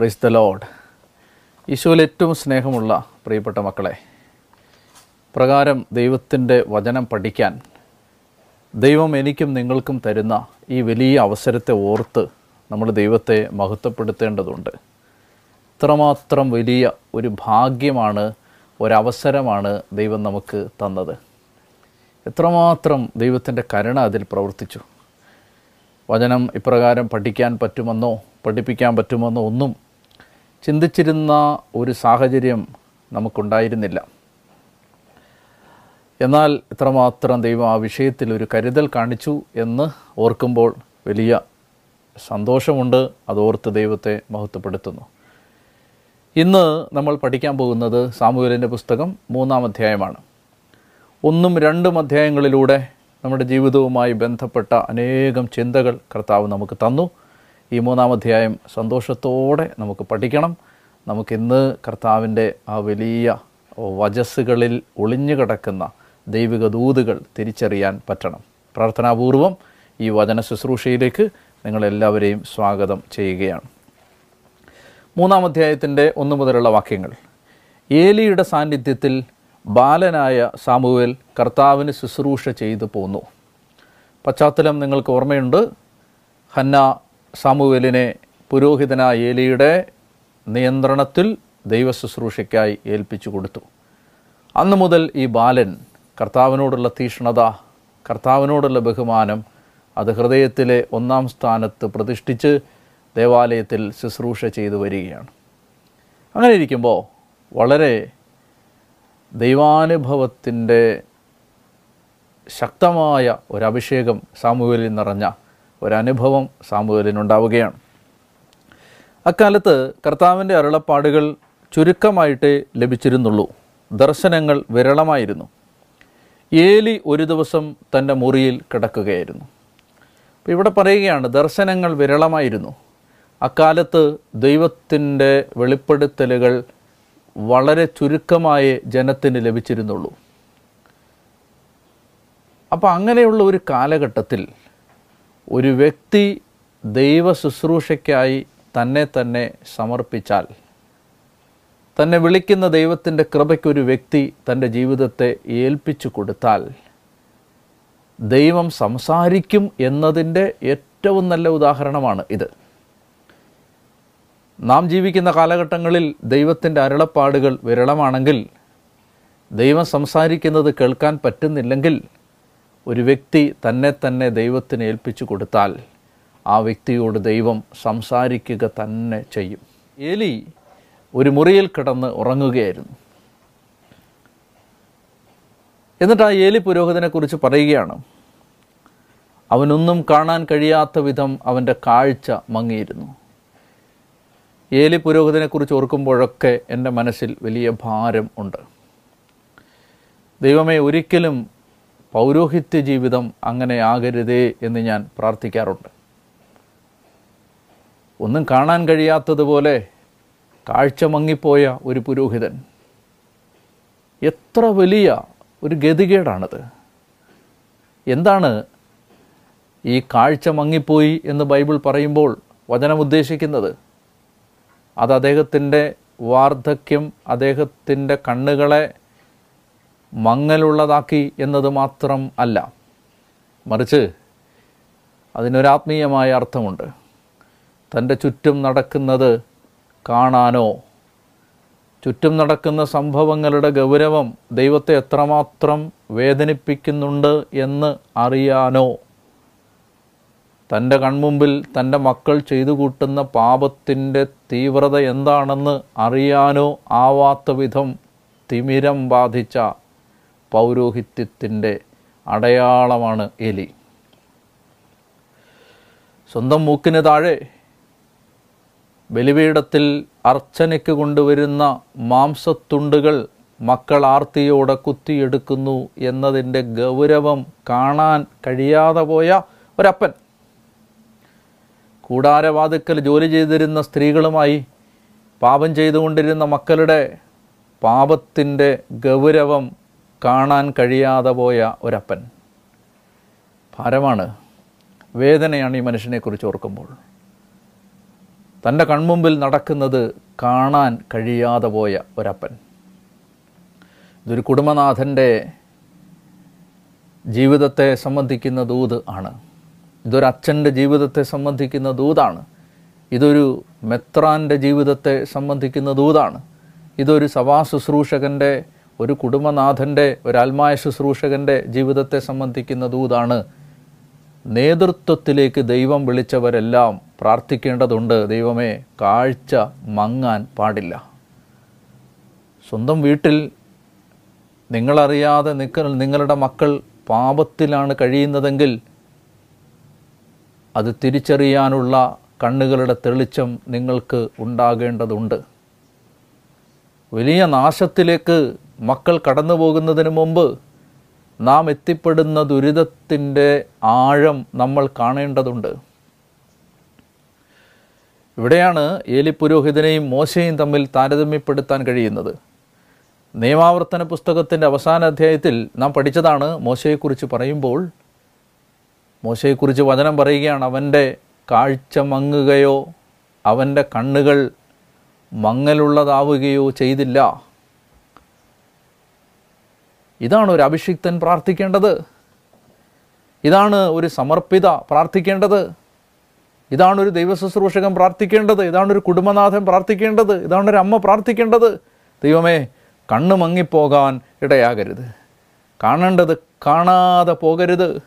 Praise the load ഈശോയിൽ ഏറ്റവും സ്നേഹമുള്ള പ്രിയപ്പെട്ട മക്കളെ പ്രകാരം ദൈവത്തിന്റെ വചനം പഠിക്കാൻ ദൈവം എനിക്കും നിങ്ങൾക്കും തരുന്ന ഈ വലിയ അവസരത്തെ ഓർത്ത് നമ്മൾ ദൈവത്തെ മഹത്വപ്പെടുത്തേണ്ടതുണ്ട്. ഇത്രമാത്രം വലിയ ഒരു ഭാഗ്യമാണ് ഒരവസരമാണ് ദൈവം നമുക്ക് തന്നത്. എത്രമാത്രം ദൈവത്തിന്റെ കരുണ അതിൽ പ്രവർത്തിച്ചു. വചനം ഇപ്രകാരം പഠിക്കാൻ പറ്റുമെന്നോ പഠിപ്പിക്കാൻ പറ്റുമെന്നോ ഒന്നും ചിന്തിച്ചിരുന്ന ഒരു സാഹചര്യം നമുക്കുണ്ടായിരുന്നില്ല. എന്നാൽ ഇത്രമാത്രം ദൈവം ആ വിഷയത്തിൽ ഒരു കരുതൽ കാണിച്ചു എന്ന് ഓർക്കുമ്പോൾ വലിയ സന്തോഷമുണ്ട്. അതോർത്ത് ദൈവത്തെ മഹത്വപ്പെടുത്തുന്നു. ഇന്ന് നമ്മൾ പഠിക്കാൻ പോകുന്നത് സാമൂഹലിന്റെ പുസ്തകം മൂന്നാം അധ്യായമാണ്. ഒന്നും രണ്ടും അധ്യായങ്ങളിലൂടെ നമ്മുടെ ജീവിതവുമായി ബന്ധപ്പെട്ട അനേകം ചിന്തകൾ കർത്താവ് നമുക്ക് തന്നു. ഈ മൂന്നാം അധ്യായം സന്തോഷത്തോടെ നമുക്ക് പഠിക്കണം. നമുക്കിന്ന് കർത്താവിന്റെ ആ വലിയ വജസ്സുകളിൽ ഒളിഞ്ഞു കിടക്കുന്ന ദൈവിക ദൂതുകൾ തിരിച്ചറിയാൻ പറ്റണം. പ്രാർത്ഥനാപൂർവം ഈ വചന ശുശ്രൂഷയിലേക്ക് നിങ്ങളെല്ലാവരെയും സ്വാഗതം ചെയ്യുകയാണ്. മൂന്നാം അധ്യായത്തിന്റെ ഒന്നു മുതലുള്ള വാക്യങ്ങൾ. ഏലിയുടെ സാന്നിധ്യത്തിൽ ബാലനായ സാമുവേൽ കർത്താവിന് ശുശ്രൂഷ ചെയ്തു പോന്നു. പശ്ചാത്തലം നിങ്ങൾക്ക് ഓർമ്മയുണ്ട്. ഹന്ന സാമുവേലിനെ പുരോഹിതനായ ഏലിയുടെ നിയന്ത്രണത്തിൽ ദൈവ ശുശ്രൂഷയ്ക്കായി ഏൽപ്പിച്ചു കൊടുത്തു. അന്നു മുതൽ ഈ ബാലൻ കർത്താവിനോടുള്ള തീഷ്ണത കർത്താവിനോടുള്ള ബഹുമാനം അത് ഹൃദയത്തിലെ ഒന്നാം സ്ഥാനത്ത് പ്രതിഷ്ഠിച്ച് ദേവാലയത്തിൽ ശുശ്രൂഷ ചെയ്തു വരികയാണ്. അങ്ങനെ ഇരിക്കുമ്പോൾ വളരെ ദൈവാനുഭവത്തിന്റെ ശക്തമായ ഒരഭിഷേകം സാമൂഹ്യയിൽ നിറഞ്ഞ ഒരനുഭവം സാമുവേലിനുണ്ടാവുകയാണ് അക്കാലത്ത് കർത്താവിന്റെ അരുളപ്പാടുകൾ ചുരുക്കമായിട്ടേ ലഭിച്ചിരുന്നുള്ളൂ. ദർശനങ്ങൾ വിരളമായിരുന്നു. ഏലി ഒരു ദിവസം തന്റെ മുറിയിൽ കിടക്കുകയായിരുന്നു. അപ്പോൾ ഇവിടെ പറയുകയാണ് ദർശനങ്ങൾ വിരളമായിരുന്നു. അക്കാലത്ത് ദൈവത്തിന്റെ വെളിപ്പെടുത്തലുകൾ വളരെ ചുരുക്കമായേ ജനത്തിന് ലഭിച്ചിരുന്നുള്ളൂ. അപ്പോൾ അങ്ങനെയുള്ള ഒരു കാലഘട്ടത്തിൽ ഒരു വ്യക്തി ദൈവ ശുശ്രൂഷയ്ക്കായി തന്നെ തന്നെ സമർപ്പിച്ചാൽ തന്നെ വിളിക്കുന്ന ദൈവത്തിന്റെ കൃപയ്ക്കൊരു വ്യക്തി തന്റെ ജീവിതത്തെ ഏൽപ്പിച്ചു കൊടുത്താൽ ദൈവം സംസാരിക്കും എന്നതിന്റെ ഏറ്റവും നല്ല ഉദാഹരണമാണ് ഇത്. നാം ജീവിക്കുന്ന കാലഘട്ടങ്ങളിൽ ദൈവത്തിന്റെ അരുളപ്പാടുകൾ വിരളമാണെങ്കിൽ ദൈവം സംസാരിക്കുന്നത് കേൾക്കാൻ പറ്റുന്നില്ലെങ്കിൽ ഒരു വ്യക്തി തന്നെ തന്നെ ദൈവത്തിന് ഏൽപ്പിച്ചു കൊടുത്താൽ ആ വ്യക്തിയോട് ദൈവം സംസാരിക്കുക തന്നെ ചെയ്യും. ഏലി ഒരു മുറിയിൽ കിടന്ന് ഉറങ്ങുകയായിരുന്നു. എന്നിട്ട് ആ ഏലി പുരോഹിതനെക്കുറിച്ച് പറയുകയാണ്. അവനൊന്നും കാണാൻ കഴിയാത്ത വിധം അവന്റെ കാഴ്ച മങ്ങിയിരുന്നു. ഏലി പുരോഹിതനെക്കുറിച്ച് ഓർക്കുമ്പോഴൊക്കെ എന്റെ മനസ്സിൽ വലിയ ഭാരം ഉണ്ട്. ദൈവമേ ഒരിക്കലും പൗരോഹിത്യ ജീവിതം അങ്ങനെ ആകരുതേ എന്ന് ഞാൻ പ്രാർത്ഥിക്കാറുണ്ട്. ഒന്നും കാണാൻ കഴിയാത്തതുപോലെ കാഴ്ച മങ്ങിപ്പോയ ഒരു പുരോഹിതൻ. എത്ര വലിയ ഒരു ഗതികേടാണത്. എന്താണ് ഈ കാഴ്ച മങ്ങിപ്പോയി എന്ന് ബൈബിൾ പറയുമ്പോൾ വചനം ഉദ്ദേശിക്കുന്നത് അത് അദ്ദേഹത്തിന്റെ വാർദ്ധക്യം അദ്ദേഹത്തിന്റെ കണ്ണുകളെ മങ്ങലുള്ളതാക്കി എന്നത് മാത്രം അല്ല. മറിച്ച് അതിനൊരാത്മീയമായ അർത്ഥമുണ്ട്. തന്റെ ചുറ്റും നടക്കുന്നത് കാണാനോ ചുറ്റും നടക്കുന്ന സംഭവങ്ങളുടെ ഗൗരവം ദൈവത്തെ എത്രമാത്രം വേദനിപ്പിക്കുന്നുണ്ട് എന്ന് അറിയാനോ തന്റെ കൺമുമ്പിൽ തന്റെ മക്കൾ ചെയ്തു കൂട്ടുന്ന പാപത്തിന്റെ തീവ്രത എന്താണെന്ന് അറിയാനോ ആവാത്ത വിധം തിമിരം ബാധിച്ച പൗരോഹിത്യത്തിന്റെ അടയാളമാണ് എലി. സ്വന്തം മൂക്കിന് താഴെ ബലിപീഠത്തിൽ അർച്ചനയ്ക്ക് കൊണ്ടുവരുന്ന മാംസത്തുണ്ടുകൾ മക്കൾ ആർത്തിയോടെ കുത്തിയെടുക്കുന്നു എന്നതിന്റെ ഗൗരവം കാണാൻ കഴിയാതെ പോയ ഒരപ്പൻ. കൂടാരവാതുക്കൽ ജോലി ചെയ്തിരുന്ന സ്ത്രീകളുമായി പാപം ചെയ്തുകൊണ്ടിരുന്ന മക്കളുടെ പാപത്തിന്റെ ഗൗരവം കാണാൻ കഴിയാതെ പോയ ഒരപ്പൻ. ഭാരമാണ്. വേദനയാണ് ഈ മനുഷ്യനെക്കുറിച്ച് ഓർക്കുമ്പോൾ. തന്റെ കൺമുമ്പിൽ നടക്കുന്നത് കാണാൻ കഴിയാതെ പോയ ഒരപ്പൻ. ഇതൊരു കുടുംബനാഥന്റെ ജീവിതത്തെ സംബന്ധിക്കുന്ന ദൂത് ആണ്. ഇതൊരു അച്ഛന്റെ ജീവിതത്തെ സംബന്ധിക്കുന്ന ദൂതാണ്. ഇതൊരു മെത്രാന്റെ ജീവിതത്തെ സംബന്ധിക്കുന്ന ദൂതാണ്. ഇതൊരു സഭാ ശുശ്രൂഷകന്റെ ഒരു കുടുംബനാഥന്റെ ഒരു ആത്മായ ശുശ്രൂഷകന്റെ ജീവിതത്തെ സംബന്ധിക്കുന്ന ദൂതാണ്. നേതൃത്വത്തിലേക്ക് ദൈവം വിളിച്ചവരെല്ലാം പ്രാർത്ഥിക്കേണ്ടതുണ്ട്. ദൈവമേ കാഴ്ച മങ്ങാൻ പാടില്ല. സ്വന്തം വീട്ടിൽ നിങ്ങളറിയാതെ നിക്ക നിങ്ങളുടെ മക്കൾ പാപത്തിലാണ് കഴിയുന്നതെങ്കിൽ അത് തിരിച്ചറിയാനുള്ള കണ്ണുകളുടെ തെളിച്ചം നിങ്ങൾക്ക് ഉണ്ടാകേണ്ടതുണ്ട്. വലിയ നാശത്തിലേക്ക് മക്കൾ കടന്നു പോകുന്നതിന് മുമ്പ് നാം എത്തിപ്പെടുന്ന ദുരിതത്തിന്റെ ആഴം നമ്മൾ കാണേണ്ടതുണ്ട്. ഇവിടെയാണ് ഏലി പുരോഹിതനെയും മോശയും തമ്മിൽ താരതമ്യപ്പെടുത്താൻ കഴിയുന്നത്. നിയമാവർത്തന പുസ്തകത്തിന്റെ അവസാന അധ്യായത്തിൽ നാം പഠിച്ചതാണ് മോശയെക്കുറിച്ച് പറയുമ്പോൾ. മോശയെക്കുറിച്ച് വചനം പറയുകയാണ് അവന്റെ കാഴ്ച മങ്ങുകയോ അവന്റെ കണ്ണുകൾ മങ്ങലുള്ളതാവുകയോ ചെയ്തില്ല. ഇതാണ് ഒരു അഭിഷിക്തൻ പ്രാർത്ഥിക്കേണ്ടത്. ഇതാണ് ഒരു സമർപ്പിത പ്രാർത്ഥിക്കേണ്ടത്. ഇതാണ് ഒരു ദൈവശുശ്രൂഷകൻ പ്രാർത്ഥിക്കേണ്ടത്. ഇതാണ് ഒരു കുടുംബനാഥൻ പ്രാർത്ഥിക്കേണ്ടത്. ഇതാണ് ഒരു അമ്മ പ്രാർത്ഥിക്കേണ്ടത്. ദൈവമേ കണ്ണ് മങ്ങിപ്പോകാൻ ഇടയാകരുത്. കാണേണ്ടത് കാണാതെ പോകരുത്.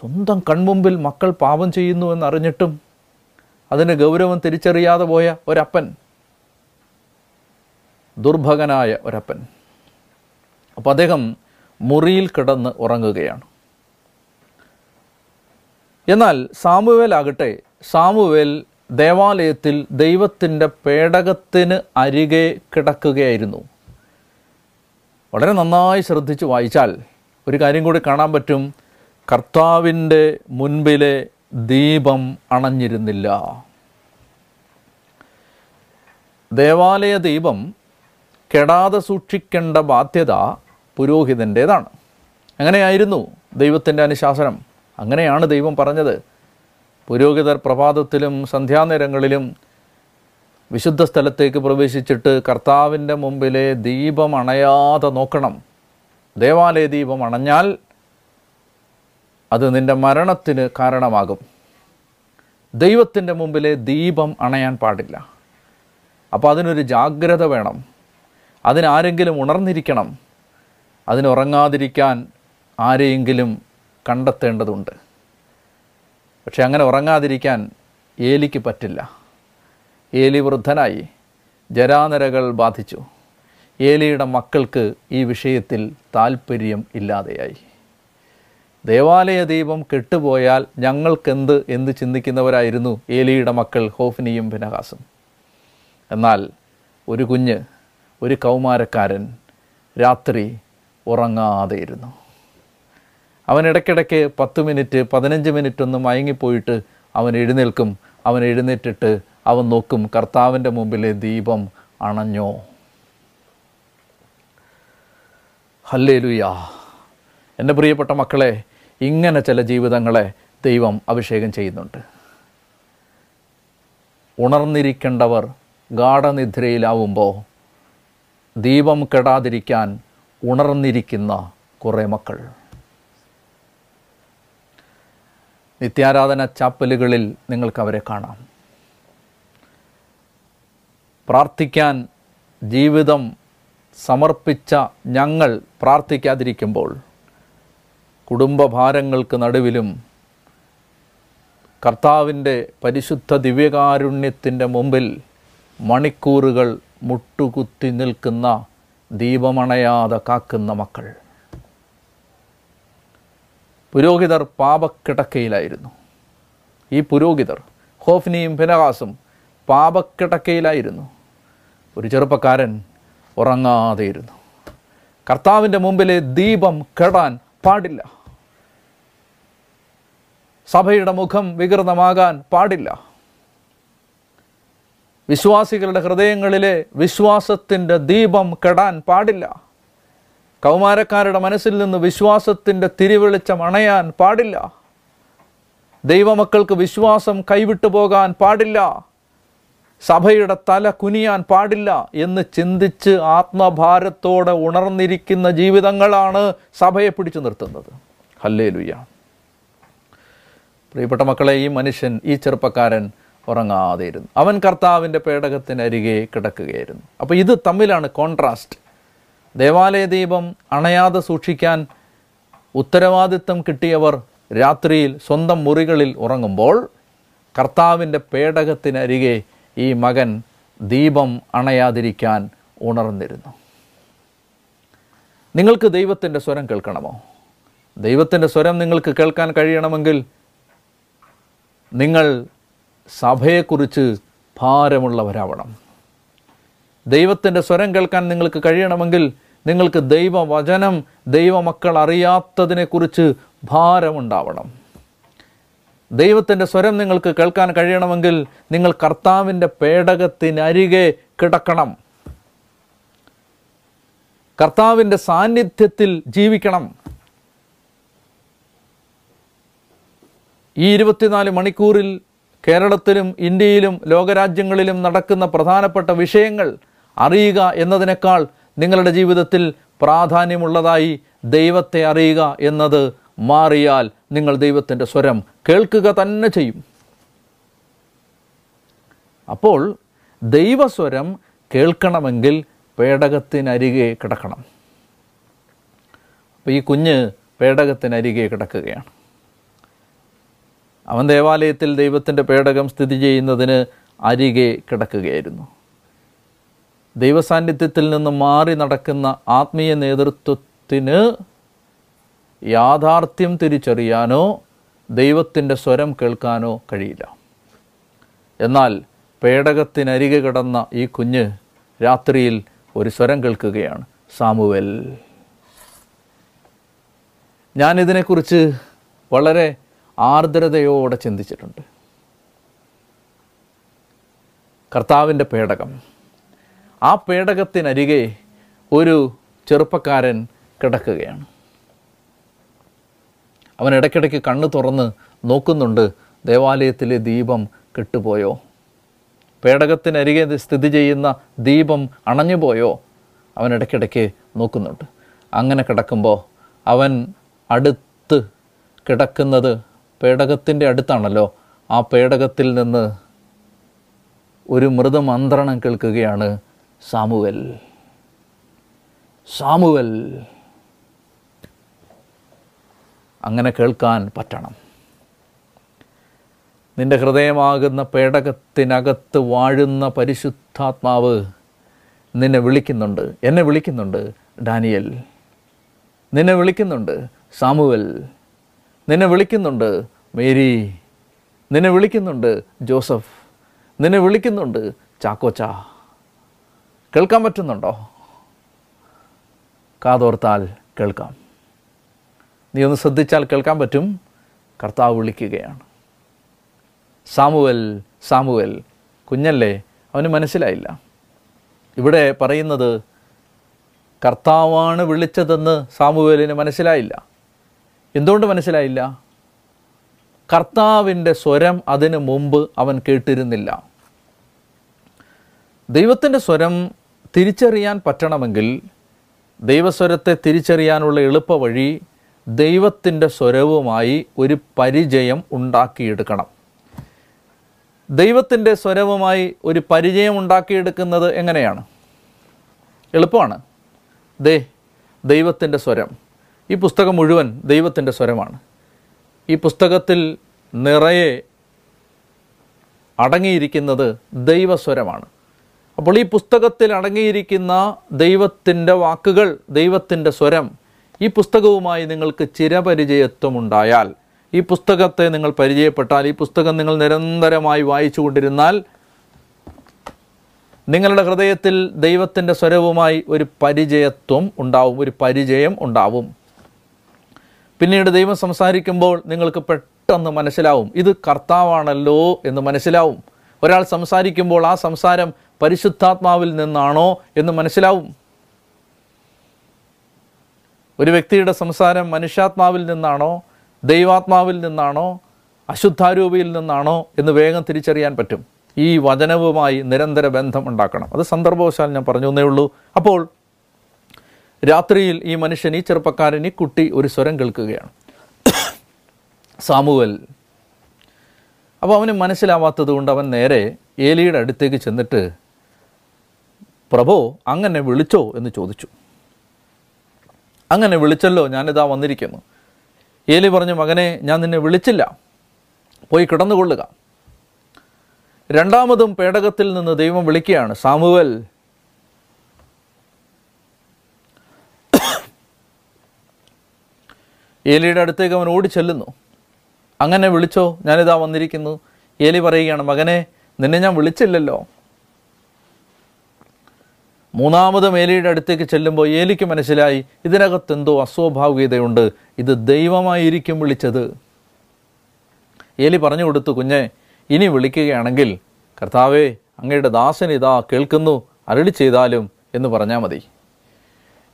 സ്വന്തം കൺമുമ്പിൽ മക്കൾ പാപം ചെയ്യുന്നു എന്നറിഞ്ഞിട്ടും അതിന് ഗൗരവം തിരിച്ചറിയാതെ പോയ ഒരപ്പൻ ദുർഭകനായ ഒരപ്പൻ. അപ്പോൾ അദ്ദേഹം മുറിയിൽ കിടന്ന് ഉറങ്ങുകയാണ്. എന്നാൽ സാമുവേൽ ആകട്ടെ സാമുവേൽ ദേവാലയത്തിൽ ദൈവത്തിന്റെ പേടകത്തിന് അരികെ കിടക്കുകയായിരുന്നു. വളരെ നന്നായി ശ്രദ്ധിച്ച് വായിച്ചാൽ ഒരു കാര്യം കൂടി കാണാൻ പറ്റും. കർത്താവിന്റെ മുൻപിലെ ദീപം അണഞ്ഞിരുന്നില്ല. ദേവാലയ ദീപം കെടാതെ സൂക്ഷിക്കേണ്ട ബാധ്യത പുരോഹിതന്റേതാണ് അങ്ങനെയായിരുന്നു ദൈവത്തിന്റെ അനുശാസനം. അങ്ങനെയാണ് ദൈവം പറഞ്ഞത്. പുരോഹിതർ പ്രഭാതത്തിലും സന്ധ്യാനേരങ്ങളിലും വിശുദ്ധ സ്ഥലത്തേക്ക് പ്രവേശിച്ചിട്ട് കർത്താവിന്റെ മുമ്പിലെ ദീപം അണയാതെ നോക്കണം. ദേവാലയ ദീപം അണഞ്ഞാൽ അത് നിന്റെ മരണത്തിന് കാരണമാകും. ദൈവത്തിന്റെ മുമ്പിലെ ദീപം അണയാൻ പാടില്ല. അപ്പോൾ അതിനൊരു ജാഗ്രത വേണം. അതിനാരെങ്കിലും ഉണർന്നിരിക്കണം. അതിനുറങ്ങാതിരിക്കാൻ ആരെയെങ്കിലും കണ്ടെത്തേണ്ടതുണ്ട്. പക്ഷെ അങ്ങനെ ഉറങ്ങാതിരിക്കാൻ ഏലിക്ക് പറ്റില്ല. ഏലി വൃദ്ധനായി. ജരാനരകൾ ബാധിച്ചു. ഏലിയുടെ മക്കൾക്ക് ഈ വിഷയത്തിൽ താല്പര്യം ഇല്ലാതെയായി. ദേവാലയ ദീപം കെട്ടുപോയാൽ ഞങ്ങൾക്കെന്ത് എന്ന് ചിന്തിക്കുന്നവരായിരുന്നു ഏലിയുടെ മക്കൾ ഹോഫ്നിയും ഭിനഹാസും എന്നാൽ ഒരു കുഞ്ഞ് ഒരു കൗമാരക്കാരൻ രാത്രി ഉറങ്ങാതെയിരുന്നു. അവൻ ഇടയ്ക്കിടയ്ക്ക് പത്ത് മിനിറ്റ് പതിനഞ്ച് മിനിറ്റ് ഒന്ന് മയങ്ങിപ്പോയിട്ട് അവൻ എഴുന്നേൽക്കും. അവൻ എഴുന്നേറ്റിട്ട് അവൻ നോക്കും കർത്താവിന്റെ മുമ്പിലെ ദീപം അണഞ്ഞോ? ഹല്ലേലുയാ. എന്റെ പ്രിയപ്പെട്ട മക്കളെ ഇങ്ങനെ ചില ജീവിതങ്ങളെ ദൈവം അഭിഷേകം ചെയ്യുന്നുണ്ട്. ഉണർന്നിരിക്കേണ്ടവർ ഗാഠനിദ്രയിലാവുമ്പോൾ ദീപം കെടാതിരിക്കാൻ ഉണർന്നിരിക്കുന്ന കുറേ മക്കൾ. നിത്യാരാധന ചാപ്പലുകളിൽ നിങ്ങൾക്കവരെ കാണാം. പ്രാർത്ഥിക്കാൻ ജീവിതം സമർപ്പിച്ച ഞങ്ങൾ പ്രാർത്ഥിക്കാതിരിക്കുമ്പോൾ കുടുംബഭാരങ്ങൾക്ക് നടുവിലും കർത്താവിന്റെ പരിശുദ്ധ ദിവ്യകാരുണ്യത്തിന്റെ മുമ്പിൽ മണിക്കൂറുകൾ മുട്ടുകുത്തി നിൽക്കുന്ന ദീപമണയാതെ കാക്കുന്ന മക്കൾ. പുരോഹിതർ പാപക്കിടക്കയിലായിരുന്നു. ഈ പുരോഹിതർ ഹോഫ്നിയും ഫിനഹാസും പാപക്കിടക്കയിലായിരുന്നു. ഒരു ചെറുപ്പക്കാരൻ ഉറങ്ങാതെയിരുന്നു. കർത്താവിന്റെ മുമ്പിലെ ദീപം കെടാൻ പാടില്ല. സഭയുടെ മുഖം വികൃതമാകാൻ പാടില്ല. വിശ്വാസികളുടെ ഹൃദയങ്ങളിലെ വിശ്വാസത്തിന്റെ ദീപം കെടാൻ പാടില്ല. കൗമാരക്കാരുടെ മനസ്സിൽ നിന്ന് വിശ്വാസത്തിന്റെ തിരിവെളിച്ചം അണയാൻ പാടില്ല. ദൈവമക്കൾക്ക് വിശ്വാസം കൈവിട്ടു പോകാൻ പാടില്ല. സഭയുടെ തല കുനിയാൻ പാടില്ല എന്ന് ചിന്തിച്ച് ആത്മഭാരത്തോടെ ഉണർന്നിരിക്കുന്ന ജീവിതങ്ങളാണ് സഭയെ പിടിച്ചു നിർത്തുന്നത്. ഹല്ലേ ലുയ്യ പ്രിയപ്പെട്ട മക്കളെ ഈ മനുഷ്യൻ ഈ ചെറുപ്പക്കാരൻ ഉറങ്ങാതെയിരുന്നു. അവൻ കർത്താവിന്റെ പേടകത്തിനരികെ കിടക്കുകയായിരുന്നു. അപ്പോൾ ഇത് തമ്മിലാണ് കോൺട്രാസ്റ്റ് ദേവാലയ ദീപം അണയാതെ സൂക്ഷിക്കാൻ ഉത്തരവാദിത്തം കിട്ടിയവർ രാത്രിയിൽ സ്വന്തം മുറികളിൽ ഉറങ്ങുമ്പോൾ കർത്താവിന്റെ പേടകത്തിനരികെ ഈ മകൻ ദീപം അണയാതിരിക്കാൻ ഉണർന്നിരുന്നു. നിങ്ങൾക്ക് ദൈവത്തിന്റെ സ്വരം കേൾക്കണമോ? ദൈവത്തിന്റെ സ്വരം നിങ്ങൾക്ക് കേൾക്കാൻ കഴിയണമെങ്കിൽ നിങ്ങൾ സഭയെക്കുറിച്ച് ഭാരമുള്ളവരാവണം. ദൈവത്തിന്റെ സ്വരം കേൾക്കാൻ നിങ്ങൾക്ക് കഴിയണമെങ്കിൽ നിങ്ങൾക്ക് ദൈവവചനം ദൈവമക്കൾ അറിയാത്തതിനെക്കുറിച്ച് ഭാരമുണ്ടാവണം. ദൈവത്തിന്റെ സ്വരം നിങ്ങൾക്ക് കേൾക്കാൻ കഴിയണമെങ്കിൽ നിങ്ങൾ കർത്താവിന്റെ പേടകത്തിനരികെ കിടക്കണം. കർത്താവിന്റെ സാന്നിധ്യത്തിൽ ജീവിക്കണം. ഈ ഇരുപത്തിനാല് മണിക്കൂറിൽ കേരളത്തിലും ഇന്ത്യയിലും ലോകരാജ്യങ്ങളിലും നടക്കുന്ന പ്രധാനപ്പെട്ട വിഷയങ്ങൾ അറിയുക എന്നതിനേക്കാൾ നിങ്ങളുടെ ജീവിതത്തിൽ പ്രാധാന്യമുള്ളതായി ദൈവത്തെ അറിയുക എന്നത് മാറിയാൽ നിങ്ങൾ ദൈവത്തിന്റെ സ്വരം കേൾക്കുക തന്നെ ചെയ്യും. അപ്പോൾ ദൈവസ്വരം കേൾക്കണമെങ്കിൽ പേടകത്തിനരികെ കിടക്കണം. അപ്പോൾ ഈ കുഞ്ഞ് പേടകത്തിനരികെ കിടക്കുകയാണ്. അവൻ ദേവാലയത്തിൽ ദൈവത്തിന്റെ പേടകം സ്ഥിതി ചെയ്യുന്നതിന് അരികെ കിടക്കുകയായിരുന്നു. ദൈവസാന്നിധ്യത്തിൽ നിന്ന് മാറി നടക്കുന്ന ആത്മീയ നേതൃത്വത്തിന് യാഥാർത്ഥ്യം തിരിച്ചറിയാനോ ദൈവത്തിന്റെ സ്വരം കേൾക്കാനോ കഴിയില്ല. എന്നാൽ പേടകത്തിനരികെ കിടന്ന ഈ കുഞ്ഞ് രാത്രിയിൽ ഒരു സ്വരം കേൾക്കുകയാണ്. സാമുവൽ ഞാനിതിനെക്കുറിച്ച് വളരെ ആർദ്രതയോടെ ചിന്തിച്ചിട്ടുണ്ട്. കർത്താവിന്റെ പേടകം. ആ പേടകത്തിനരികെ ഒരു ചെറുപ്പക്കാരൻ കിടക്കുകയാണ്. അവൻ ഇടയ്ക്കിടയ്ക്ക് കണ്ണ് തുറന്ന് നോക്കുന്നുണ്ട് ദേവാലയത്തിലെ ദീപം കെട്ടുപോയോ? പേടകത്തിനരികെ സ്ഥിതി ചെയ്യുന്ന ദീപം അണഞ്ഞുപോയോ? അവൻ ഇടയ്ക്കിടയ്ക്ക് നോക്കുന്നുണ്ട്. അങ്ങനെ കിടക്കുമ്പോൾ അവൻ അടുത്ത് കിടക്കുന്നത് പേടകത്തിന്റെ അടുത്താണല്ലോ. ആ പേടകത്തിൽ നിന്ന് ഒരു മൃദമന്ത്രണം കേൾക്കുകയാണ് സാമുവൽ. സാമുവൽ. അങ്ങനെ കേൾക്കാൻ പറ്റണം. നിന്റെ ഹൃദയമാകുന്ന പേടകത്തിനകത്ത് വാഴുന്ന പരിശുദ്ധാത്മാവ് നിന്നെ വിളിക്കുന്നുണ്ട്. എന്നെ വിളിക്കുന്നുണ്ട് ഡാനിയൽ. നിന്നെ വിളിക്കുന്നുണ്ട് സാമുവൽ. നിന്നെ വിളിക്കുന്നുണ്ട് മേരി. നിന്നെ വിളിക്കുന്നുണ്ട് ജോസഫ്. നിന്നെ വിളിക്കുന്നുണ്ട് ചാക്കോച്ച. കേൾക്കാൻ പറ്റുന്നുണ്ടോ? കാതോർത്താൽ കേൾക്കാം. നീ ഒന്ന് ശ്രദ്ധിച്ചാൽ കേൾക്കാൻ പറ്റും. കർത്താവ് വിളിക്കുകയാണ്. സാമുവൽ സാമുവൽ കുഞ്ഞല്ലേ? അവന് മനസ്സിലായില്ല. ഇവിടെ പറയുന്നത് കർത്താവാണ് വിളിച്ചതെന്ന് സാമുവേലിന് മനസ്സിലായില്ല. എന്തുകൊണ്ട് മനസ്സിലായില്ല? കർത്താവിന്റെ സ്വരം അതിനു മുമ്പ് അവൻ കേട്ടിരുന്നില്ല. ദൈവത്തിന്റെ സ്വരം തിരിച്ചറിയാൻ പറ്റണമെങ്കിൽ ദൈവസ്വരത്തെ തിരിച്ചറിയാനുള്ള എളുപ്പ വഴി ദൈവത്തിന്റെ സ്വരവുമായി ഒരു പരിചയം ഉണ്ടാക്കിയെടുക്കണം. ദൈവത്തിന്റെ സ്വരവുമായി ഒരു പരിചയം ഉണ്ടാക്കിയെടുക്കുന്നത് എങ്ങനെയാണ്? എളുപ്പമാണ്. ദേ ദൈവത്തിന്റെ സ്വരം. ഈ പുസ്തകം മുഴുവൻ ദൈവത്തിന്റെ സ്വരമാണ്. ഈ പുസ്തകത്തിൽ നിറയെ അടങ്ങിയിരിക്കുന്നത് ദൈവസ്വരമാണ്. അപ്പോൾ ഈ പുസ്തകത്തിൽ അടങ്ങിയിരിക്കുന്ന ദൈവത്തിന്റെ വാക്കുകൾ ദൈവത്തിന്റെ സ്വരം ഈ പുസ്തകവുമായി നിങ്ങൾക്ക് ചിരപരിചയത്വമുണ്ടായാൽ ഈ പുസ്തകത്തെ നിങ്ങൾ പരിചയപ്പെട്ടാൽ ഈ പുസ്തകം നിങ്ങൾ നിരന്തരമായി വായിച്ചു കൊണ്ടിരുന്നാൽ നിങ്ങളുടെ ഹൃദയത്തിൽ ദൈവത്തിന്റെ സ്വരവുമായി ഒരു പരിചയത്വം ഉണ്ടാവും ഒരു പരിചയം ഉണ്ടാവും. പിന്നീട് ദൈവം സംസാരിക്കുമ്പോൾ നിങ്ങൾക്ക് പെട്ടെന്ന് മനസ്സിലാവും ഇത് കർത്താവാണല്ലോ എന്ന് മനസ്സിലാവും. ഒരാൾ സംസാരിക്കുമ്പോൾ ആ സംസാരം പരിശുദ്ധാത്മാവിൽ നിന്നാണോ എന്ന് മനസ്സിലാവും. ഒരു വ്യക്തിയുടെ സംസാരം മനുഷ്യാത്മാവിൽ നിന്നാണോ ദൈവാത്മാവിൽ നിന്നാണോ അശുദ്ധാരൂപിയിൽ നിന്നാണോ എന്ന് വേഗം തിരിച്ചറിയാൻ പറ്റും. ഈ വചനവുമായി നിരന്തര ബന്ധം ഉണ്ടാക്കണം അത് സന്ദർഭവശാൽ ഞാൻ പറഞ്ഞു എന്നേ ഉള്ളൂ. അപ്പോൾ രാത്രിയിൽ ഈ മനുഷ്യൻ ഈ ചെറുപ്പക്കാരൻ ഈ കുട്ടി ഒരു സ്വരം കേൾക്കുകയാണ്. സാമുവൽ. അപ്പോൾ അവന് മനസ്സിലാവാത്തത് കൊണ്ട് അവൻ നേരെ ഏലിയുടെ അടുത്തേക്ക് ചെന്നിട്ട് പ്രഭോ അങ്ങനെ വിളിച്ചോ? എന്ന് ചോദിച്ചു. അങ്ങനെ വിളിച്ചല്ലോ ഞാനിതാ വന്നിരിക്കുന്നു. ഏലി പറഞ്ഞു മകനെ ഞാൻ നിന്നെ വിളിച്ചില്ല. പോയി കിടന്നുകൊള്ളുക. രണ്ടാമതും പേടകത്തിൽ നിന്ന് ദൈവം വിളിക്കുകയാണ് സാമുവൽ ഏലിയുടെ അടുത്തേക്ക് അവൻ ഓടി ചെല്ലുന്നു. അങ്ങനെ വിളിച്ചോ ഞാനിതാ വന്നിരിക്കുന്നു. ഏലി പറയുകയാണ് മകനെ നിന്നെ ഞാൻ വിളിച്ചില്ലല്ലോ. മൂന്നാമതും ഏലിയുടെ അടുത്തേക്ക് ചെല്ലുമ്പോൾ ഏലിക്ക് മനസ്സിലായി ഇതിനകത്ത് എന്തോ അസ്വാഭാവികതയുണ്ട്. ഇത് ദൈവമായിരിക്കും വിളിച്ചത്. ഏലി പറഞ്ഞു കൊടുത്തു കുഞ്ഞെ ഇനി വിളിക്കുകയാണെങ്കിൽ കർത്താവേ അങ്ങയുടെ ദാസൻ ഇതാ കേൾക്കുന്നു. അരളി ചെയ്താലും എന്ന് പറഞ്ഞാൽ മതി.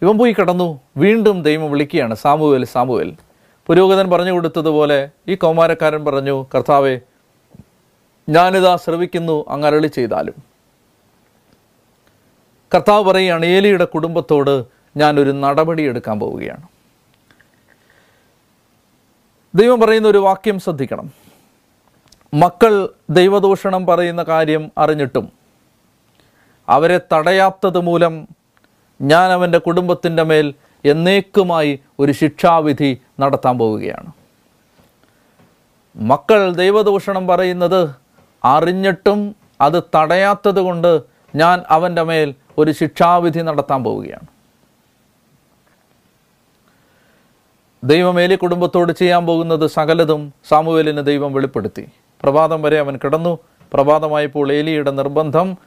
ഇവൻ പോയി കടന്നു. വീണ്ടും ദൈവം വിളിക്കുകയാണ് സാമുവേൽ സാമുവേൽ. പുരോഹിതൻ പറഞ്ഞു കൊടുത്തതുപോലെ ഈ കൗമാരക്കാരൻ പറഞ്ഞു കർത്താവെ ഞാനിതാ ശ്രവിക്കുന്നു അങ്ങരളി ചെയ്താലും. കർത്താവ് പറയുകയാണ് ഏലിയുടെ കുടുംബത്തോട് ഞാനൊരു നടപടി എടുക്കാൻ പോവുകയാണ്. ദൈവം പറയുന്ന ഒരു വാക്യം ശ്രദ്ധിക്കണം. മക്കൾ ദൈവദൂഷണം പറയുന്ന കാര്യം അറിഞ്ഞിട്ടും അവരെ തടയാത്തത് മൂലം ഞാൻ അവന്റെ കുടുംബത്തിന്റെ മേൽ എന്നേക്കുമായി ഒരു ശിക്ഷാവിധി നടത്താൻ പോവുകയാണ്. മക്കൾ ദൈവദൂഷണം പറയുന്നത് അറിഞ്ഞിട്ടും അത് തടയാത്തത് കൊണ്ട് ഞാൻ അവന്റെ മേൽ ഒരു ശിക്ഷാവിധി നടത്താൻ പോവുകയാണ്. ദൈവമേലി കുടുംബത്തോട് ചെയ്യാൻ പോകുന്നത് സകലതും സാമുവേലിന് ദൈവം വെളിപ്പെടുത്തി. പ്രഭാതം വരെ അവൻ കിടന്നു. പ്രഭാതമായപ്പോൾ ഏലിയുടെ നിർബന്ധം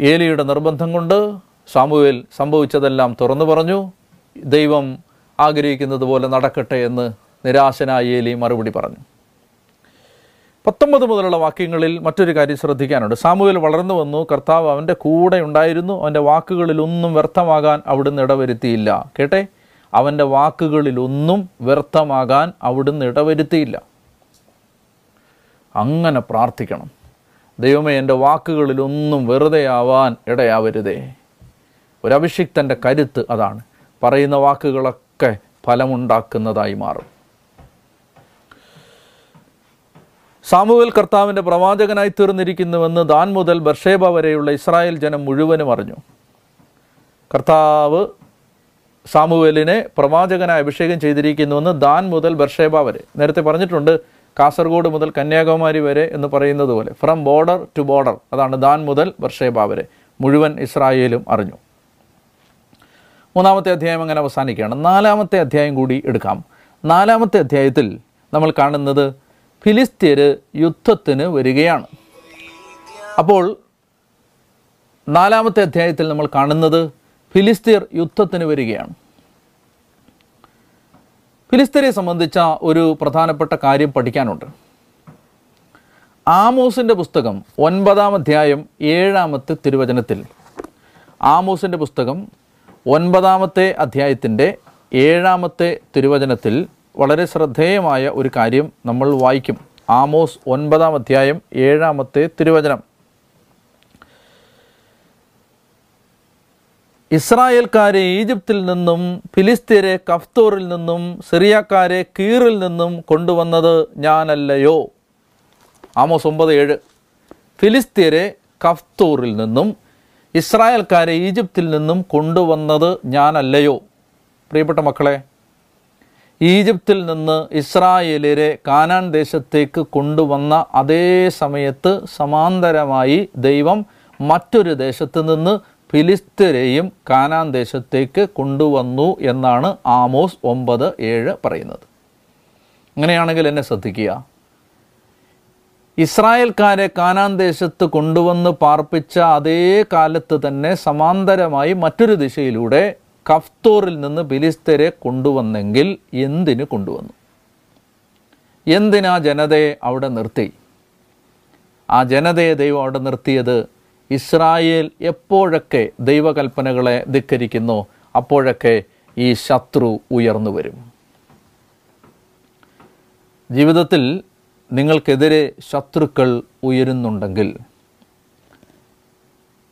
ഏലിയുടെ നിർബന്ധം കൊണ്ട് സാമുവേൽ സംഭവിച്ചതെല്ലാം തുറന്നു പറഞ്ഞു. ദൈവം ആഗ്രഹിക്കുന്നത് പോലെ നടക്കട്ടെ എന്ന് നിരാശനായ ഏലി മറുപടി പറഞ്ഞു. പത്തൊമ്പത് മുതലുള്ള വാക്യങ്ങളിൽ മറ്റൊരു കാര്യം ശ്രദ്ധിക്കാനുണ്ട്. സാമുവേൽ വളർന്നു വന്നു. കർത്താവ് അവന്റെ കൂടെ ഉണ്ടായിരുന്നു. അവന്റെ വാക്കുകളിലൊന്നും വ്യർത്ഥമാകാൻ അവിടുന്ന് ഇടവരുത്തിയില്ല. കേട്ടെ? അവന്റെ വാക്കുകളിലൊന്നും വ്യർത്ഥമാകാൻ അവിടുന്ന് ഇടവരുത്തിയില്ല. അങ്ങനെ പ്രാർത്ഥിക്കണം. ദൈവമേ എന്റെ വാക്കുകളിലൊന്നും വെറുതെ ആവാൻ ഇടയാവരുതേ. ഒരഭിഷിക്തന്റെ കരുത്ത് അതാണ്. പറയുന്ന വാക്കുകളൊക്കെ ഫലമുണ്ടാക്കുന്നതായി മാറും. സാമുവൽ കർത്താവിന്റെ പ്രവാചകനായി തീർന്നിരിക്കുന്നുവെന്ന് ദാൻ മുതൽ ബർഷേബ വരെയുള്ള ഇസ്രായേൽ ജനം മുഴുവനും അറിഞ്ഞു. കർത്താവ് സാമുവേലിനെ പ്രവാചകനായി അഭിഷേകം ചെയ്തിരിക്കുന്നുവെന്ന് ദാൻ മുതൽ ബർഷേബ വരെ. നേരത്തെ പറഞ്ഞിട്ടുണ്ട് കാസർഗോഡ് മുതൽ കന്യാകുമാരി വരെ എന്ന് പറയുന്നത് പോലെ ഫ്രം ബോർഡർ ടു ബോർഡർ അതാണ് ദാൻ മുതൽ ബർഷേബ വരെ. മുഴുവൻ ഇസ്രായേലും അറിഞ്ഞു. മൂന്നാമത്തെ അധ്യായം അങ്ങനെ അവസാനിക്കുകയാണ്. നാലാമത്തെ അധ്യായം കൂടി എടുക്കാം. നാലാമത്തെ അധ്യായത്തിൽ നമ്മൾ കാണുന്നത് ഫിലിസ്തീര് യുദ്ധത്തിന് വരികയാണ്. അപ്പോൾ നാലാമത്തെ അധ്യായത്തിൽ നമ്മൾ കാണുന്നത് ഫിലിസ്തീർ യുദ്ധത്തിന് വരികയാണ്. ഫിലിസ്തീനെ സംബന്ധിച്ച ഒരു പ്രധാനപ്പെട്ട കാര്യം പഠിക്കാനുണ്ട്. ആമോസിന്റെ പുസ്തകം ഒൻപതാം അധ്യായം ഏഴാമത്തെ തിരുവചനത്തിൽ. ആമോസിന്റെ പുസ്തകം ഒൻപതാമത്തെ അധ്യായത്തിന്റെ ഏഴാമത്തെ തിരുവചനത്തിൽ വളരെ ശ്രദ്ധേയമായ ഒരു കാര്യം നമ്മൾ വായിക്കും. ആമോസ് ഒൻപതാം അധ്യായം ഏഴാമത്തെ തിരുവചനം. ഇസ്രായേൽക്കാരെ ഈജിപ്തിൽ നിന്നും ഫിലിസ്തീരെ കഫ്തോറിൽ നിന്നും സിറിയക്കാരെ കീറിൽ നിന്നും കൊണ്ടുവന്നത് ഞാനല്ലയോ? ആമോസ് ഒമ്പത് ഏഴ്. ഫിലിസ്തീരെ കഫ്തോറിൽ നിന്നും ഇസ്രായേൽക്കാരെ ഈജിപ്തിൽ നിന്നും കൊണ്ടുവന്നത് ഞാനല്ലയോ? പ്രിയപ്പെട്ട മക്കളെ ഈജിപ്തിൽ നിന്ന് ഇസ്രായേലരെ കാനാൻ ദേശത്തേക്ക് കൊണ്ടുവന്ന അതേ സമയത്ത് സമാന്തരമായി ദൈവം മറ്റൊരു ദേശത്ത് നിന്ന് ഫിലിസ്തരെയും കാനാൻ ദേശത്തേക്ക് കൊണ്ടുവന്നു എന്നാണ് ആമോസ് ഒമ്പത് ഏഴ് പറയുന്നത്. അങ്ങനെയാണെങ്കിൽ എന്നെ ശ്രദ്ധിക്കുക. ഇസ്രായേൽക്കാരെ കാനാൻ ദേശത്ത് കൊണ്ടുവന്ന് പാർപ്പിച്ച അതേ കാലത്ത് തന്നെ സമാന്തരമായി മറ്റൊരു ദിശയിലൂടെ കഫ്തോറിൽ നിന്ന് ബിലിസ്തരെ കൊണ്ടുവന്നെങ്കിൽ എന്തിനു കൊണ്ടുവന്നു? എന്തിനാ ജനതയെ അവിടെ നിർത്തി? ആ ജനതയെ ദൈവം അവിടെ നിർത്തിയത് ഇസ്രായേൽ എപ്പോഴൊക്കെ ദൈവകൽപ്പനകളെ ധിക്കരിക്കുന്നു അപ്പോഴൊക്കെ ഈ ശത്രു ഉയർന്നു വരും. ജീവിതത്തിൽ നിങ്ങൾക്കെതിരെ ശത്രുക്കൾ ഉയരുന്നുണ്ടെങ്കിൽ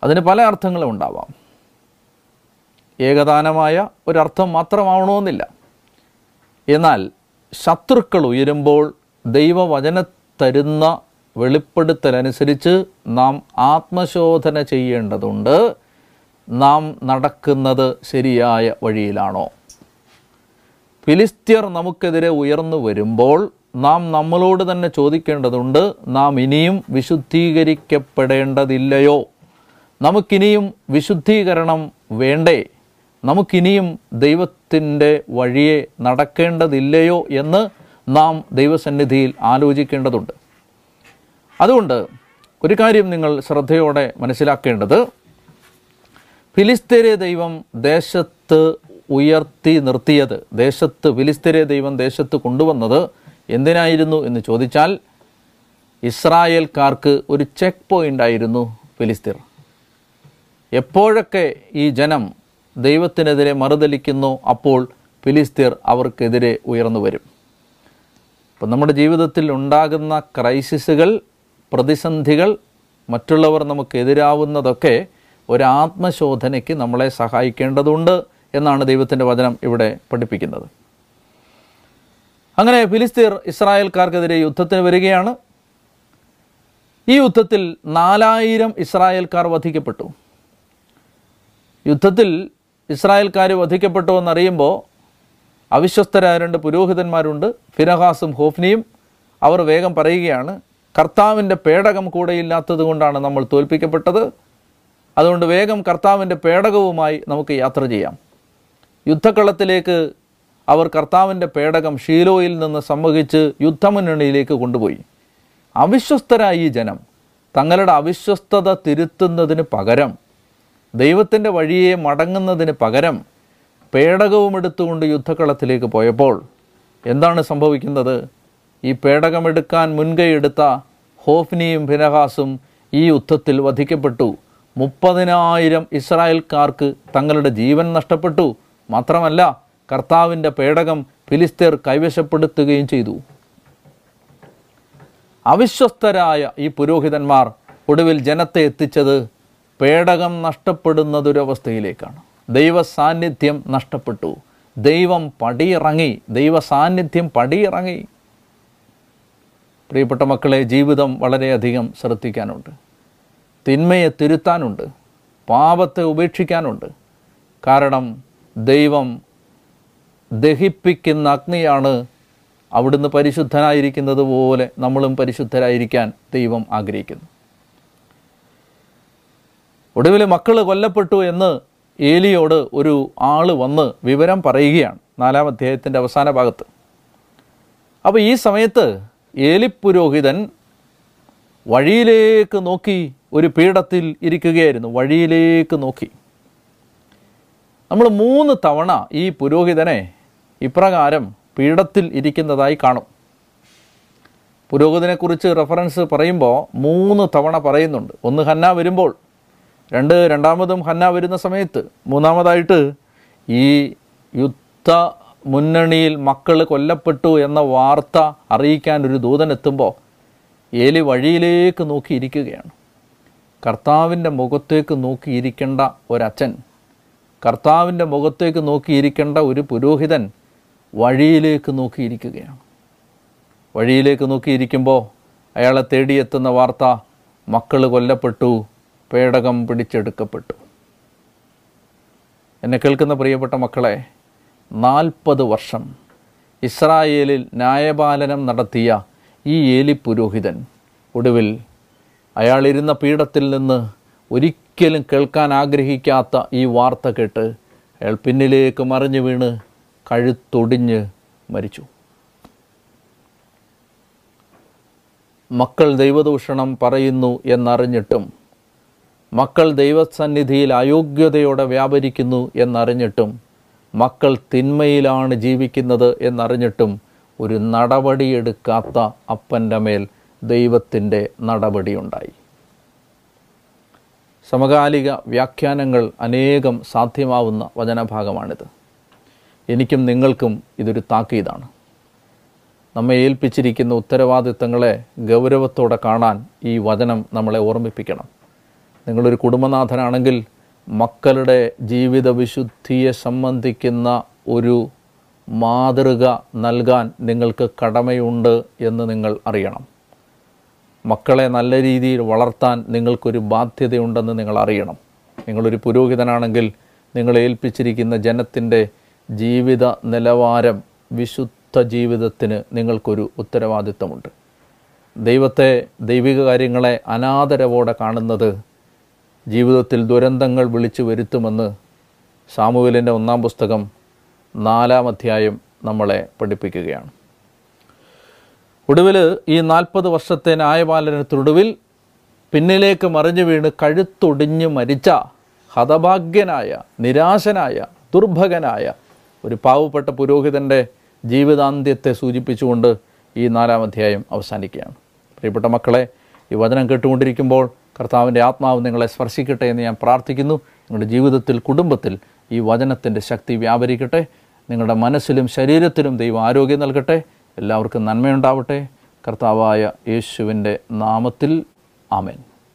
അതിന് പല അർത്ഥങ്ങളും ഉണ്ടാവാം. ഏകദാനമായ ഒരർത്ഥം മാത്രമാവണമെന്നില്ല. എന്നാൽ ശത്രുക്കൾ ഉയരുമ്പോൾ ദൈവവചന തരുന്ന വെളിപ്പെടുത്തലനുസരിച്ച് നാം ആത്മശോധന ചെയ്യേണ്ടതുണ്ട്. നാം നടക്കുന്നത് ശരിയായ വഴിയിലാണോ? ഫിലിസ്ത്യർ നമുക്കെതിരെ ഉയർന്നു വരുമ്പോൾ നാം നമ്മളോട് തന്നെ ചോദിക്കേണ്ടതുണ്ട് നാം ഇനിയും വിശുദ്ധീകരിക്കപ്പെടേണ്ടതില്ലയോ? നമുക്കിനിയും വിശുദ്ധീകരണം വേണ്ടേ? നമുക്കിനിയും ദൈവത്തിന്റെ വഴിയെ നടക്കേണ്ടതില്ലയോ എന്ന് നാം ദൈവസന്നിധിയിൽ ആലോചിക്കേണ്ടതുണ്ട്. അതുകൊണ്ട് ഒരു കാര്യം നിങ്ങൾ ശ്രദ്ധയോടെ മനസ്സിലാക്കേണ്ടത് ഫിലിസ്തീരെ ദൈവം ദേശത്ത് ഉയർത്തി നിർത്തിയത് ദേശത്ത് ഫിലിസ്തീരെ ദൈവം ദേശത്ത് കൊണ്ടുവന്നത് എന്തിനായിരുന്നു എന്ന് ചോദിച്ചാൽ ഇസ്രായേൽക്കാർക്ക് ഒരു ചെക്ക് പോയിന്റ് ആയിരുന്നു ഫിലിസ്തീർ എപ്പോഴൊക്കെ ഈ ജനം ദൈവത്തിനെതിരെ മറുതലിക്കുന്നു അപ്പോൾ ഫിലിസ്തീർ അവർക്കെതിരെ ഉയർന്നു വരും. അപ്പം നമ്മുടെ ജീവിതത്തിൽ ഉണ്ടാകുന്ന ക്രൈസിസുകൾ പ്രതിസന്ധികൾ മറ്റുള്ളവർ നമുക്കെതിരാവുന്നതൊക്കെ ഒരാത്മശോധനയ്ക്ക് നമ്മളെ സഹായിക്കേണ്ടതുണ്ട്. എന്നാണ് ദൈവത്തിന്റെ വചനം ഇവിടെ പഠിപ്പിക്കുന്നത്. അങ്ങനെ ഫിലിസ്തീർ ഇസ്രായേൽക്കാർക്കെതിരെ യുദ്ധത്തിന് വരികയാണ്. ഈ യുദ്ധത്തിൽ നാലായിരം ഇസ്രായേൽക്കാർ വധിക്കപ്പെട്ടു. യുദ്ധത്തിൽ ഇസ്രായേൽക്കാർ വധിക്കപ്പെട്ടു എന്നറിയുമ്പോൾ അവിശ്വസ്തരായ രണ്ട് പുരോഹിതന്മാരുണ്ട് ഫിനഹാസും ഹോഫ്നിയും. അവർ വേഗം പറയുകയാണ് കർത്താവിന്റെ പേടകം കൂടെയില്ലാത്തത് കൊണ്ടാണ് നമ്മൾ തോൽപ്പിക്കപ്പെട്ടത്. അതുകൊണ്ട് വേഗം കർത്താവിന്റെ പേടകവുമായി നമുക്ക് യാത്ര ചെയ്യാം. യുദ്ധക്കളത്തിലേക്ക് അവർ കർത്താവിന്റെ പേടകം ഷീലോയിൽ നിന്ന് സംവഹിച്ച് യുദ്ധമുന്നണിയിലേക്ക് കൊണ്ടുപോയി. അവിശ്വസ്തരായ ഈ ജനം. തങ്ങളുടെ അവിശ്വസ്തത തിരുത്തുന്നതിന് പകരം ദൈവത്തിന്റെ വഴിയെ മടങ്ങുന്നതിന് പകരം പേടകവും എടുത്തുകൊണ്ട് യുദ്ധക്കളത്തിലേക്ക് പോയപ്പോൾ എന്താണ് സംഭവിക്കുന്നത്? ഈ പേടകമെടുക്കാൻ മുൻകൈയെടുത്ത ഹോഫ്നിയും ഫിനഹാസും ഈ യുദ്ധത്തിൽ വധിക്കപ്പെട്ടു. മുപ്പതിനായിരം ഇസ്രായേൽക്കാർക്ക് തങ്ങളുടെ ജീവൻ നഷ്ടപ്പെട്ടു. മാത്രമല്ല കർത്താവിന്റെ പേടകം ഫിലിസ്തീർ കൈവശപ്പെടുത്തുകയും ചെയ്തു. അവിശ്വസ്തരായ ഈ പുരോഹിതന്മാർ ഒടുവിൽ ജനത്തെ എത്തിച്ചത് പേടകം നഷ്ടപ്പെടുന്നതൊരവസ്ഥയിലേക്കാണ്. ദൈവ സാന്നിധ്യം നഷ്ടപ്പെട്ടു. ദൈവം പടിയിറങ്ങി. ദൈവ സാന്നിധ്യം പടിയിറങ്ങി. പ്രിയപ്പെട്ട മക്കളെ ജീവിതം വളരെയധികം ശ്രദ്ധിക്കാനുണ്ട്. തിന്മയെ തിരുത്താനുണ്ട്. പാപത്തെ ഉപേക്ഷിക്കാനുണ്ട്. കാരണം ദൈവം ദഹിപ്പിക്കുന്ന അഗ്നിയാണ് അവിടുന്ന് പരിശുദ്ധനായിരിക്കുന്നത് പോലെ നമ്മളും പരിശുദ്ധരായിരിക്കാൻ ദൈവം ആഗ്രഹിക്കുന്നു. ഒടുവിൽ മക്കൾ കൊല്ലപ്പെട്ടു എന്ന് ഏലിയോട് ഒരു ആൾ വന്ന് വിവരം പറയുകയാണ് നാലാം അധ്യായത്തിന്റെ അവസാന ഭാഗത്ത്. അപ്പോൾ ഈ സമയത്ത് ഏലിപ്പുരോഹിതൻ വഴിയിലേക്ക് നോക്കി ഒരു പീഠത്തിൽ ഇരിക്കുകയായിരുന്നു. വഴിയിലേക്ക് നോക്കി. നമ്മൾ മൂന്ന് തവണ ഈ പുരോഹിതനെ ഇപ്രകാരം പീഠത്തിൽ ഇരിക്കുന്നതായി കാണും. പുരോഹിതനെക്കുറിച്ച് റെഫറൻസ് പറയുമ്പോൾ മൂന്ന് തവണ പറയുന്നുണ്ട്. ഒന്ന് ഹന്ന വരുമ്പോൾ രണ്ട് രണ്ടാമതും ഹന്ന വരുന്ന സമയത്ത് മൂന്നാമതായിട്ട് ഈ യുദ്ധ മുന്നണിയിൽ മക്കൾ കൊല്ലപ്പെട്ടു എന്ന വാർത്ത അറിയിക്കാൻ ഒരു ദൂതനെത്തുമ്പോൾ ഏലി വഴിയിലേക്ക് നോക്കിയിരിക്കുകയാണ് കർത്താവിന്റെ മുഖത്തേക്ക് നോക്കിയിരിക്കേണ്ട ഒരച്ഛൻ കർത്താവിന്റെ മുഖത്തേക്ക് നോക്കിയിരിക്കേണ്ട ഒരു പുരോഹിതൻ വഴിയിലേക്ക് നോക്കിയിരിക്കുകയാണ്. വഴിയിലേക്ക് നോക്കിയിരിക്കുമ്പോൾ അയാളെ തേടിയെത്തുന്ന വാർത്ത മക്കൾ കൊല്ലപ്പെട്ടു പേടകം പിടിച്ചെടുക്കപ്പെട്ടു. എന്നെ കേൾക്കുന്ന പ്രിയപ്പെട്ട മക്കളെ നാൽപ്പത് വർഷം ഇസ്രായേലിൽ ന്യായപാലനം നടത്തിയ ഈ ഏലി പുരോഹിതൻ ഒടുവിൽ അയാളിരുന്ന പീഠത്തിൽ നിന്ന് ഒരിക്കലും കേൾക്കാൻ ആഗ്രഹിക്കാത്ത ഈ വാർത്ത കേട്ട് അയാൾ പിന്നിലേക്ക് മറിഞ്ഞു വീണ് കഴുത്തൊടിഞ്ഞ് മരിച്ചു. മക്കൾ ദൈവദൂഷണം പറയുന്നു എന്നറിഞ്ഞിട്ടും മക്കൾ ദൈവസന്നിധിയിൽ അയോഗ്യതയോടെ വ്യാപരിക്കുന്നു എന്നറിഞ്ഞിട്ടും മക്കൾ തിന്മയിലാണ് ജീവിക്കുന്നത് എന്നറിഞ്ഞിട്ടും ഒരു നടപടിയെടുക്കാത്ത അപ്പന്റെ മേൽ ദൈവത്തിന്റെ നടപടിയുണ്ടായി. സമകാലിക വ്യാഖ്യാനങ്ങൾ അനേകം സാധ്യമാവുന്ന വചനഭാഗമാണിത്. എനിക്കും നിങ്ങൾക്കും ഇതൊരു താക്കീതാണ്. നമ്മെ ഏൽപ്പിച്ചിരിക്കുന്ന ഉത്തരവാദിത്തങ്ങളെ ഗൗരവത്തോടെ കാണാൻ ഈ വചനം നമ്മളെ ഓർമ്മിപ്പിക്കണം. നിങ്ങളൊരു കുടുംബനാഥനാണെങ്കിൽ മക്കളുടെ ജീവിത വിശുദ്ധിയെ സംബന്ധിക്കുന്ന ഒരു മാതൃക നൽകാൻ നിങ്ങൾക്ക് കടമയുണ്ട് എന്ന് നിങ്ങൾ അറിയണം. മക്കളെ നല്ല രീതിയിൽ വളർത്താൻ നിങ്ങൾക്കൊരു ബാധ്യതയുണ്ടെന്ന് നിങ്ങൾ അറിയണം. നിങ്ങളൊരു പുരോഹിതനാണെങ്കിൽ നിങ്ങൾ ഏൽപ്പിച്ചിരിക്കുന്ന ജനത്തിന്റെ ജീവിത നിലവാരം വിശുദ്ധ ജീവിതത്തിന് നിങ്ങൾക്കൊരു ഉത്തരവാദിത്തമുണ്ട്. ദൈവത്തെ ദൈവിക കാര്യങ്ങളെ അനാദരവോടെ കാണുന്നത് ജീവിതത്തിൽ ദുരന്തങ്ങൾ വിളിച്ചു വരുത്തുമെന്ന് സാമുവേലിന്റെ ഒന്നാം പുസ്തകം നാലാം അധ്യായം നമ്മളെ പഠിപ്പിക്കുകയാണ്. ഒടുവിൽ ഈ നാൽപ്പത് വർഷത്തെ ന്യായപാലനത്തിനൊടുവിൽ പിന്നിലേക്ക് മറിഞ്ഞു വീണ് കഴുത്തൊടിഞ്ഞ് മരിച്ച ഹതഭാഗ്യനായ നിരാശനായ ദുർഭകനായ ഒരു പാവപ്പെട്ട പുരോഹിതന്റെ ജീവിതാന്ത്യത്തെ സൂചിപ്പിച്ചുകൊണ്ട് ഈ നാലാം അധ്യായം അവസാനിക്കുകയാണ്. പ്രിയപ്പെട്ട മക്കളെ ഈ വചനം കേട്ടുകൊണ്ടിരിക്കുമ്പോൾ കർത്താവിന്റെ ആത്മാവ് നിങ്ങളെ സ്പർശിക്കട്ടെ എന്ന് ഞാൻ പ്രാർത്ഥിക്കുന്നു. നിങ്ങളുടെ ജീവിതത്തിൽ കുടുംബത്തിൽ ഈ വചനത്തിന്റെ ശക്തി വ്യാപരിക്കട്ടെ. നിങ്ങളുടെ മനസ്സിലും ശരീരത്തിലും ദൈവം ആരോഗ്യം നൽകട്ടെ. എല്ലാവർക്കും നന്മയുണ്ടാവട്ടെ. കർത്താവായ യേശുവിന്റെ നാമത്തിൽ ആമേൻ.